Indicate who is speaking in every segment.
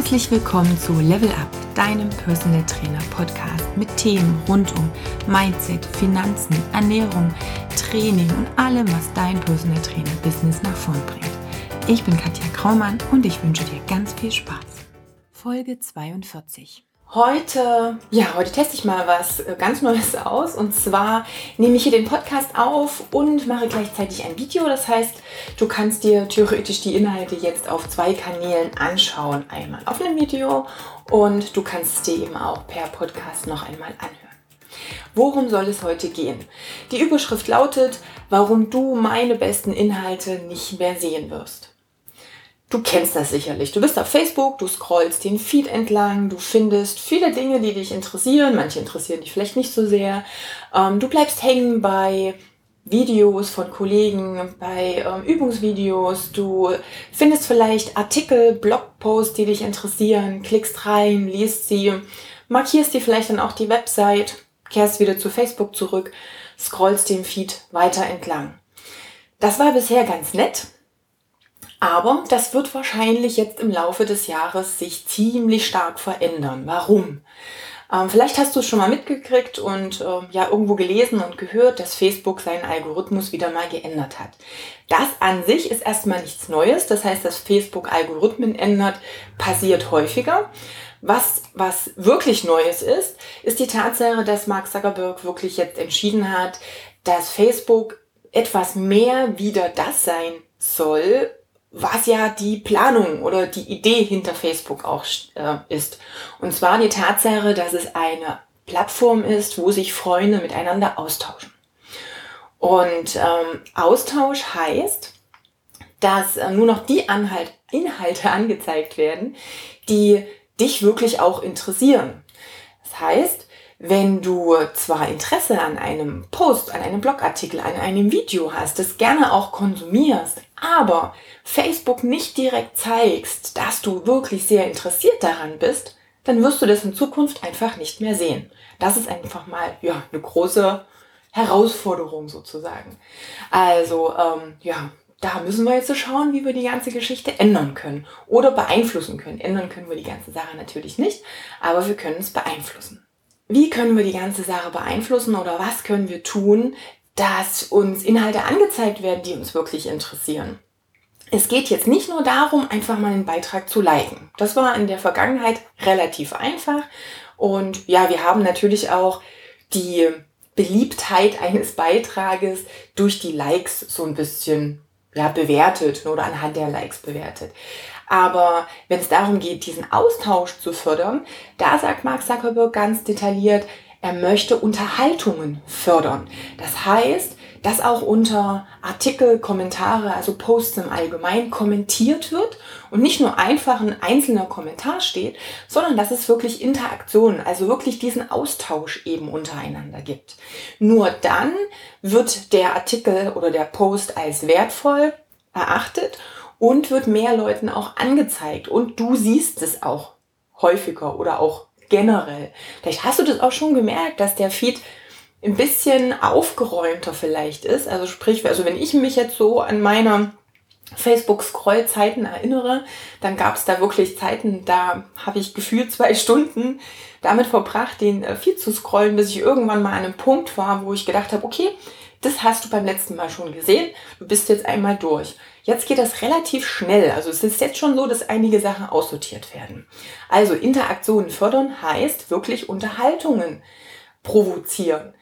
Speaker 1: Herzlich willkommen zu Level Up, deinem Personal Trainer Podcast mit Themen rund um Mindset, Finanzen, Ernährung, Training und allem, was dein Personal Trainer Business nach vorn bringt. Ich bin Katja Kraumann und ich wünsche dir ganz viel Spaß. Folge 42. Heute, ja, heute teste ich mal was äh, ganz Neues aus. Und zwar nehme ich hier den Podcast auf und mache gleichzeitig ein Video. Das heißt, du kannst dir theoretisch die Inhalte jetzt auf zwei Kanälen anschauen. Einmal auf einem Video und du kannst es dir eben auch per Podcast noch einmal anhören. Worum soll es heute gehen? Die Überschrift lautet, warum du meine besten Inhalte nicht mehr sehen wirst. Du kennst das sicherlich. Du bist auf Facebook, du scrollst den Feed entlang, du findest viele Dinge, die dich interessieren. Manche interessieren dich vielleicht nicht so sehr. Ähm, du bleibst hängen bei Videos von Kollegen, bei ähm, Übungsvideos. Du findest vielleicht Artikel, Blogposts, die dich interessieren, klickst rein, liest sie, markierst dir vielleicht dann auch die Website, kehrst wieder zu Facebook zurück, scrollst den Feed weiter entlang. Das war bisher ganz nett. Aber das wird wahrscheinlich jetzt im Laufe des Jahres sich ziemlich stark verändern. Warum? Ähm, vielleicht hast du es schon mal mitgekriegt und äh, ja irgendwo gelesen und gehört, dass Facebook seinen Algorithmus wieder mal geändert hat. Das an sich ist erstmal nichts Neues. Das heißt, dass Facebook Algorithmen ändert, passiert häufiger. Was, was wirklich Neues ist, ist die Tatsache, dass Mark Zuckerberg wirklich jetzt entschieden hat, dass Facebook etwas mehr wieder das sein soll, was ja die Planung oder die Idee hinter Facebook auch äh, ist. Und zwar die Tatsache, dass es eine Plattform ist, wo sich Freunde miteinander austauschen. Und ähm, Austausch heißt, dass äh, nur noch die Anhalt, Inhalte angezeigt werden, die dich wirklich auch interessieren. Das heißt, wenn du zwar Interesse an einem Post, an einem Blogartikel, an einem Video hast, das gerne auch konsumierst, aber Facebook nicht direkt zeigst, dass du wirklich sehr interessiert daran bist, dann wirst du das in Zukunft einfach nicht mehr sehen. Das ist einfach mal ja eine große Herausforderung sozusagen. Also ähm, ja, da müssen wir jetzt so schauen, wie wir die ganze Geschichte ändern können oder beeinflussen können. Ändern können wir die ganze Sache natürlich nicht, aber wir können es beeinflussen. Wie können wir die ganze Sache beeinflussen oder was können wir tun, dass uns Inhalte angezeigt werden, die uns wirklich interessieren? Es geht jetzt nicht nur darum, einfach mal einen Beitrag zu liken. Das war in der Vergangenheit relativ einfach. Und ja, wir haben natürlich auch die Beliebtheit eines Beitrages durch die Likes so ein bisschen ja, bewertet oder anhand der Likes bewertet. Aber wenn es darum geht, diesen Austausch zu fördern, da sagt Mark Zuckerberg ganz detailliert, er möchte Unterhaltungen fördern. Das heißt, dass auch unter Artikel, Kommentare, also Posts im Allgemeinen kommentiert wird und nicht nur einfach ein einzelner Kommentar steht, sondern dass es wirklich Interaktionen, also wirklich diesen Austausch eben untereinander gibt. Nur dann wird der Artikel oder der Post als wertvoll erachtet und wird mehr Leuten auch angezeigt und du siehst es auch häufiger oder auch generell. Vielleicht hast du das auch schon gemerkt, dass der Feed ein bisschen aufgeräumter vielleicht ist. Also sprich, also wenn ich mich jetzt so an meine Facebook-Scroll-Zeiten erinnere, dann gab es da wirklich Zeiten, da habe ich gefühlt zwei Stunden damit verbracht, den äh, Feed zu scrollen, bis ich irgendwann mal an einem Punkt war, wo ich gedacht habe, okay, das hast du beim letzten Mal schon gesehen, du bist jetzt einmal durch. Jetzt geht das relativ schnell. Also es ist jetzt schon so, dass einige Sachen aussortiert werden. Also Interaktionen fördern heißt wirklich Unterhaltungen provozieren.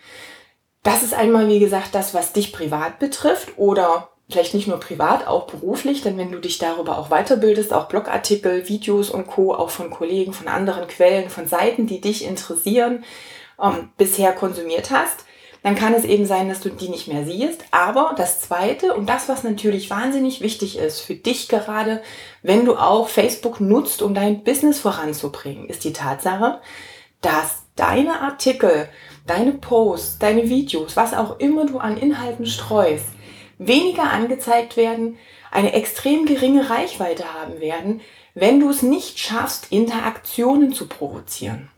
Speaker 1: Das ist einmal, wie gesagt, das, was dich privat betrifft oder vielleicht nicht nur privat, auch beruflich, denn wenn du dich darüber auch weiterbildest, auch Blogartikel, Videos und Co., auch von Kollegen, von anderen Quellen, von Seiten, die dich interessieren, ähm, bisher konsumiert hast, dann kann es eben sein, dass du die nicht mehr siehst. Aber das Zweite und das, was natürlich wahnsinnig wichtig ist für dich gerade, wenn du auch Facebook nutzt, um dein Business voranzubringen, ist die Tatsache, dass deine Artikel, deine Posts, deine Videos, was auch immer du an Inhalten streust, weniger angezeigt werden, eine extrem geringe Reichweite haben werden, wenn du es nicht schaffst, Interaktionen zu provozieren.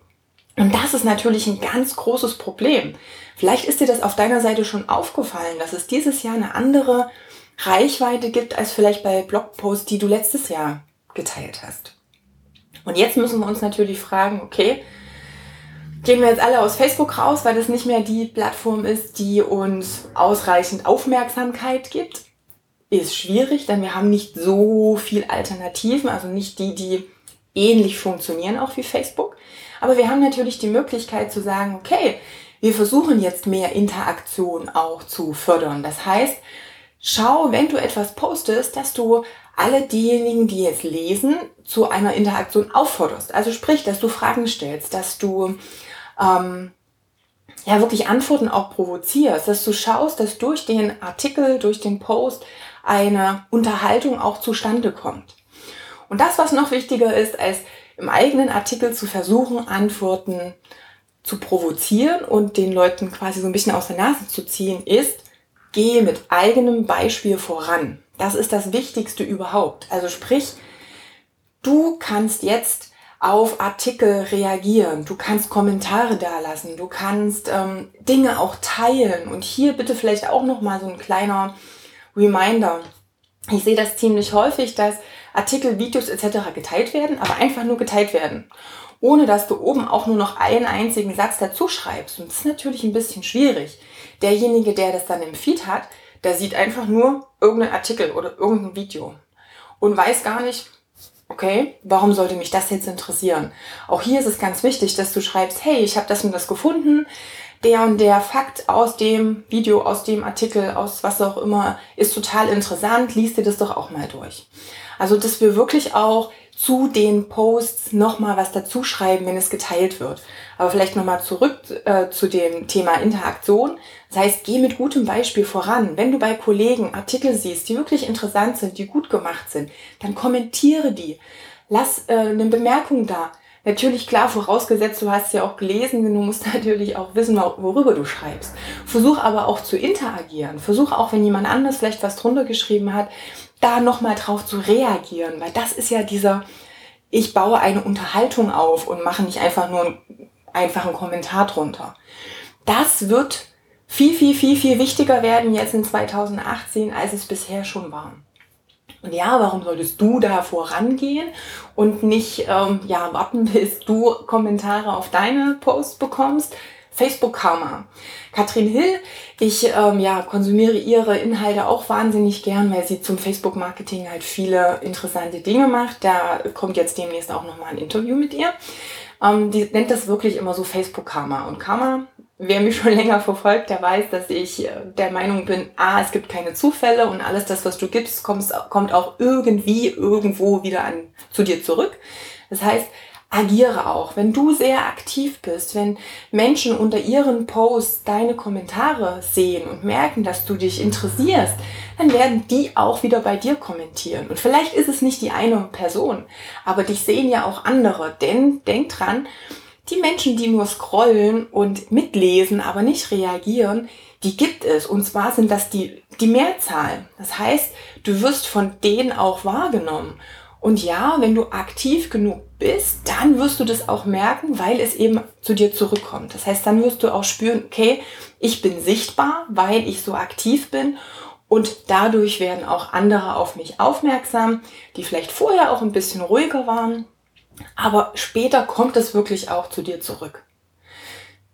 Speaker 1: Und das ist natürlich ein ganz großes Problem. Vielleicht ist dir das auf deiner Seite schon aufgefallen, dass es dieses Jahr eine andere Reichweite gibt als vielleicht bei Blogposts, die du letztes Jahr geteilt hast. Und jetzt müssen wir uns natürlich fragen, okay, gehen wir jetzt alle aus Facebook raus, weil das nicht mehr die Plattform ist, die uns ausreichend Aufmerksamkeit gibt? Ist schwierig, denn wir haben nicht so viel Alternativen, also nicht die, die ähnlich funktionieren auch wie Facebook. Aber wir haben natürlich die Möglichkeit zu sagen, okay, wir versuchen jetzt mehr Interaktion auch zu fördern. Das heißt, schau, wenn du etwas postest, dass du alle diejenigen, die jetzt lesen, zu einer Interaktion aufforderst. Also sprich, dass du Fragen stellst, dass du ähm, ja wirklich Antworten auch provozierst, dass du schaust, dass durch den Artikel, durch den Post eine Unterhaltung auch zustande kommt. Und das, was noch wichtiger ist, als im eigenen Artikel zu versuchen, Antworten zu provozieren und den Leuten quasi so ein bisschen aus der Nase zu ziehen, ist, gehe mit eigenem Beispiel voran. Das ist das Wichtigste überhaupt. Also sprich, du kannst jetzt auf Artikel reagieren, du kannst Kommentare dalassen, du kannst ähm, Dinge auch teilen und hier bitte vielleicht auch noch mal so ein kleiner Reminder. Ich sehe das ziemlich häufig, dass Artikel, Videos etc. geteilt werden, aber einfach nur geteilt werden. Ohne dass du oben auch nur noch einen einzigen Satz dazu schreibst. Und das ist natürlich ein bisschen schwierig. Derjenige, der das dann im Feed hat, der sieht einfach nur irgendeinen Artikel oder irgendein Video und weiß gar nicht, okay, warum sollte mich das jetzt interessieren? Auch hier ist es ganz wichtig, dass du schreibst, hey, ich habe das und das gefunden, der und der Fakt aus dem Video, aus dem Artikel, aus was auch immer, ist total interessant, liest dir das doch auch mal durch. Also, dass wir wirklich auch zu den Posts nochmal was dazu schreiben, wenn es geteilt wird. Aber vielleicht nochmal zurück äh, zu dem Thema Interaktion. Das heißt, geh mit gutem Beispiel voran. Wenn du bei Kollegen Artikel siehst, die wirklich interessant sind, die gut gemacht sind, dann kommentiere die. Lass äh, eine Bemerkung da. Natürlich klar, vorausgesetzt, du hast ja auch gelesen, du musst natürlich auch wissen, worüber du schreibst. Versuch aber auch zu interagieren. Versuch auch, wenn jemand anders vielleicht was drunter geschrieben hat, da nochmal drauf zu reagieren, weil das ist ja dieser, ich baue eine Unterhaltung auf und mache nicht einfach nur einen einfachen Kommentar drunter. Das wird viel, viel, viel, viel wichtiger werden jetzt in 2018, als es bisher schon war. Und ja, warum solltest du da vorangehen und nicht ähm, ja, warten, bis du Kommentare auf deine Posts bekommst? Facebook Karma. Katrin Hill, ich ähm, ja, konsumiere ihre Inhalte auch wahnsinnig gern, weil sie zum Facebook Marketing halt viele interessante Dinge macht. Da kommt jetzt demnächst auch nochmal ein Interview mit ihr. Ähm, die nennt das wirklich immer so Facebook Karma. Und Karma Wer mich schon länger verfolgt, der weiß, dass ich äh, der Meinung bin, ah, es gibt keine Zufälle und alles das, was du gibst, kommt, kommt auch irgendwie irgendwo wieder an, zu dir zurück. Das heißt, agiere auch. Wenn du sehr aktiv bist, wenn Menschen unter ihren Posts deine Kommentare sehen und merken, dass du dich interessierst, dann werden die auch wieder bei dir kommentieren. Und vielleicht ist es nicht die eine Person, aber dich sehen ja auch andere. Denn denk dran, die Menschen, die nur scrollen und mitlesen, aber nicht reagieren, die gibt es. Und zwar sind das die, die Mehrzahl. Das heißt, du wirst von denen auch wahrgenommen. Und ja, wenn du aktiv genug bist, dann wirst du das auch merken, weil es eben zu dir zurückkommt. Das heißt, dann wirst du auch spüren, okay, ich bin sichtbar, weil ich so aktiv bin. Und dadurch werden auch andere auf mich aufmerksam, die vielleicht vorher auch ein bisschen ruhiger waren, aber später kommt es wirklich auch zu dir zurück.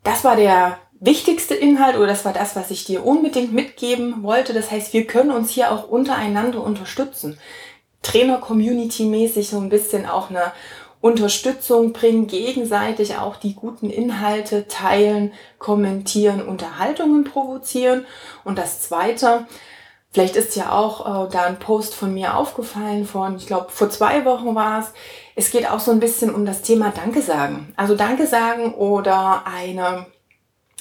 Speaker 1: Das war der wichtigste Inhalt oder das war das, was ich dir unbedingt mitgeben wollte. Das heißt, wir können uns hier auch untereinander unterstützen. Trainer-Community-mäßig so ein bisschen auch eine Unterstützung bringen, gegenseitig auch die guten Inhalte teilen, kommentieren, Unterhaltungen provozieren. Und das Zweite, Vielleicht ist ja auch äh, da ein Post von mir aufgefallen von, ich glaube, vor zwei Wochen war es. Es geht auch so ein bisschen um das Thema Danke sagen. Also Danke sagen oder eine,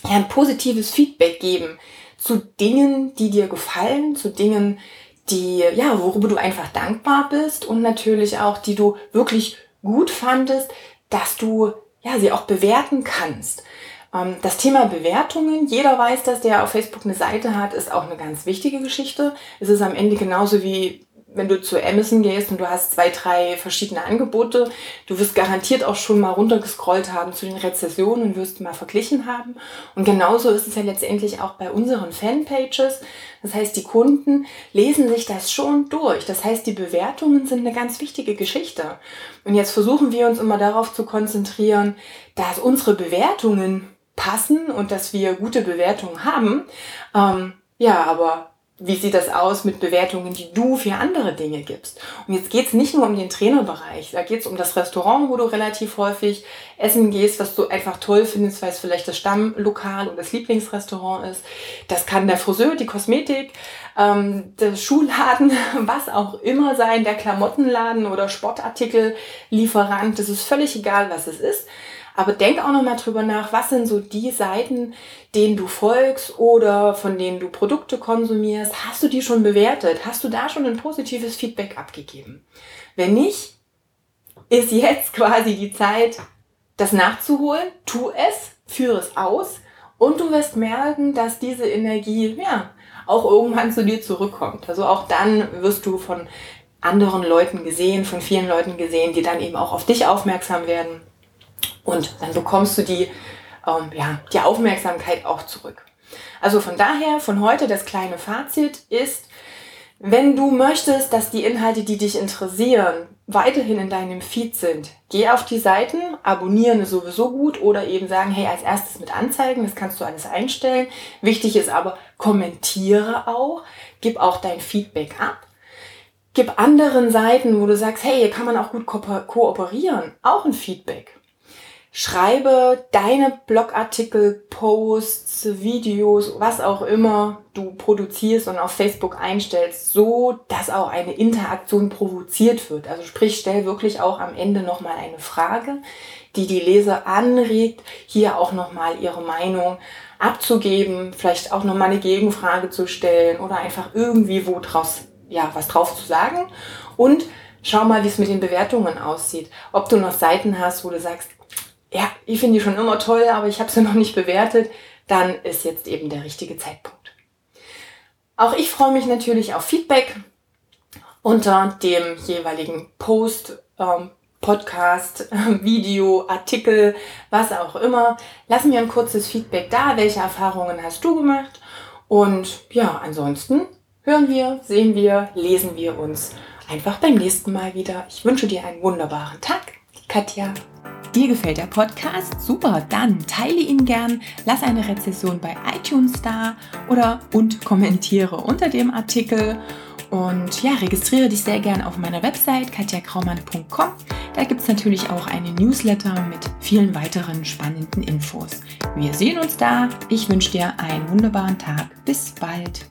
Speaker 1: ja, ein positives Feedback geben zu Dingen, die dir gefallen, zu Dingen, die, ja, worüber du einfach dankbar bist und natürlich auch, die du wirklich gut fandest, dass du, ja, sie auch bewerten kannst. Ähm, das Thema Bewertungen, jeder weiß, dass der auf Facebook eine Seite hat, ist auch eine ganz wichtige Geschichte. Es ist am Ende genauso wie wenn du zu Amazon gehst und du hast zwei, drei verschiedene Angebote, du wirst garantiert auch schon mal runtergescrollt haben zu den Rezessionen und wirst mal verglichen haben. Und genauso ist es ja letztendlich auch bei unseren Fanpages. Das heißt, die Kunden lesen sich das schon durch. Das heißt, die Bewertungen sind eine ganz wichtige Geschichte. Und jetzt versuchen wir uns immer darauf zu konzentrieren, dass unsere Bewertungen passen und dass wir gute Bewertungen haben. Ähm, ja, aber wie sieht das aus mit Bewertungen, die du für andere Dinge gibst? Und jetzt geht's nicht nur um den Trainerbereich, da geht's um das Restaurant, wo du relativ häufig essen gehst, was du einfach toll findest, weil es vielleicht das Stammlokal oder das Lieblingsrestaurant ist. Das kann der Friseur, die Kosmetik, ähm, der Schuhladen, was auch immer sein, der Klamottenladen oder Sportartikellieferant. Das ist völlig egal, was es ist. Aber denk auch nochmal drüber nach, was sind so die Seiten, denen du folgst oder von denen du Produkte konsumierst. Hast du die schon bewertet? Hast du da schon ein positives Feedback abgegeben? Wenn nicht, ist jetzt quasi die Zeit, das nachzuholen. Tu es, führe es aus und du wirst merken, dass diese Energie, ja, auch irgendwann zu dir zurückkommt. Also auch dann wirst du von anderen Leuten gesehen, von vielen Leuten gesehen, die dann eben auch auf dich aufmerksam werden und dann bekommst du die, ähm, ja, die Aufmerksamkeit auch zurück. Also von daher, von heute das kleine Fazit ist, wenn du möchtest, dass die Inhalte, die dich interessieren, weiterhin in deinem Feed sind, geh auf die Seiten, abonnieren ist sowieso gut oder eben sagen, hey, als erstes mit Anzeigen, das kannst du alles einstellen. Wichtig ist aber, kommentiere auch, gib auch dein Feedback ab. Gib anderen Seiten, wo du sagst, hey, hier kann man auch gut kooperieren, auch ein Feedback. Schreibe deine Blogartikel, Posts, Videos, was auch immer du produzierst und auf Facebook einstellst, so dass auch eine Interaktion provoziert wird. Also sprich, stell wirklich auch am Ende nochmal eine Frage, die die Leser anregt, hier auch nochmal ihre Meinung abzugeben, vielleicht auch nochmal eine Gegenfrage zu stellen oder einfach irgendwie wo draus, ja, was drauf zu sagen. Und schau mal, wie es mit den Bewertungen aussieht. Ob du noch Seiten hast, wo du sagst, ja, ich finde die schon immer toll, aber ich habe sie noch nicht bewertet, dann ist jetzt eben der richtige Zeitpunkt. Auch ich freue mich natürlich auf Feedback unter dem jeweiligen Post, ähm, Podcast, Video, Artikel, was auch immer. Lass mir ein kurzes Feedback da. Welche Erfahrungen hast du gemacht? Und ja, ansonsten hören wir, sehen wir, lesen wir uns einfach beim nächsten Mal wieder. Ich wünsche dir einen wunderbaren Tag. Katja. Dir gefällt der Podcast? Super, dann teile ihn gern, lass eine Rezession bei iTunes da oder und kommentiere unter dem Artikel. Und ja, registriere dich sehr gern auf meiner Website katjakraumann.com. Da gibt es natürlich auch eine Newsletter mit vielen weiteren spannenden Infos. Wir sehen uns da. Ich wünsche dir einen wunderbaren Tag. Bis bald.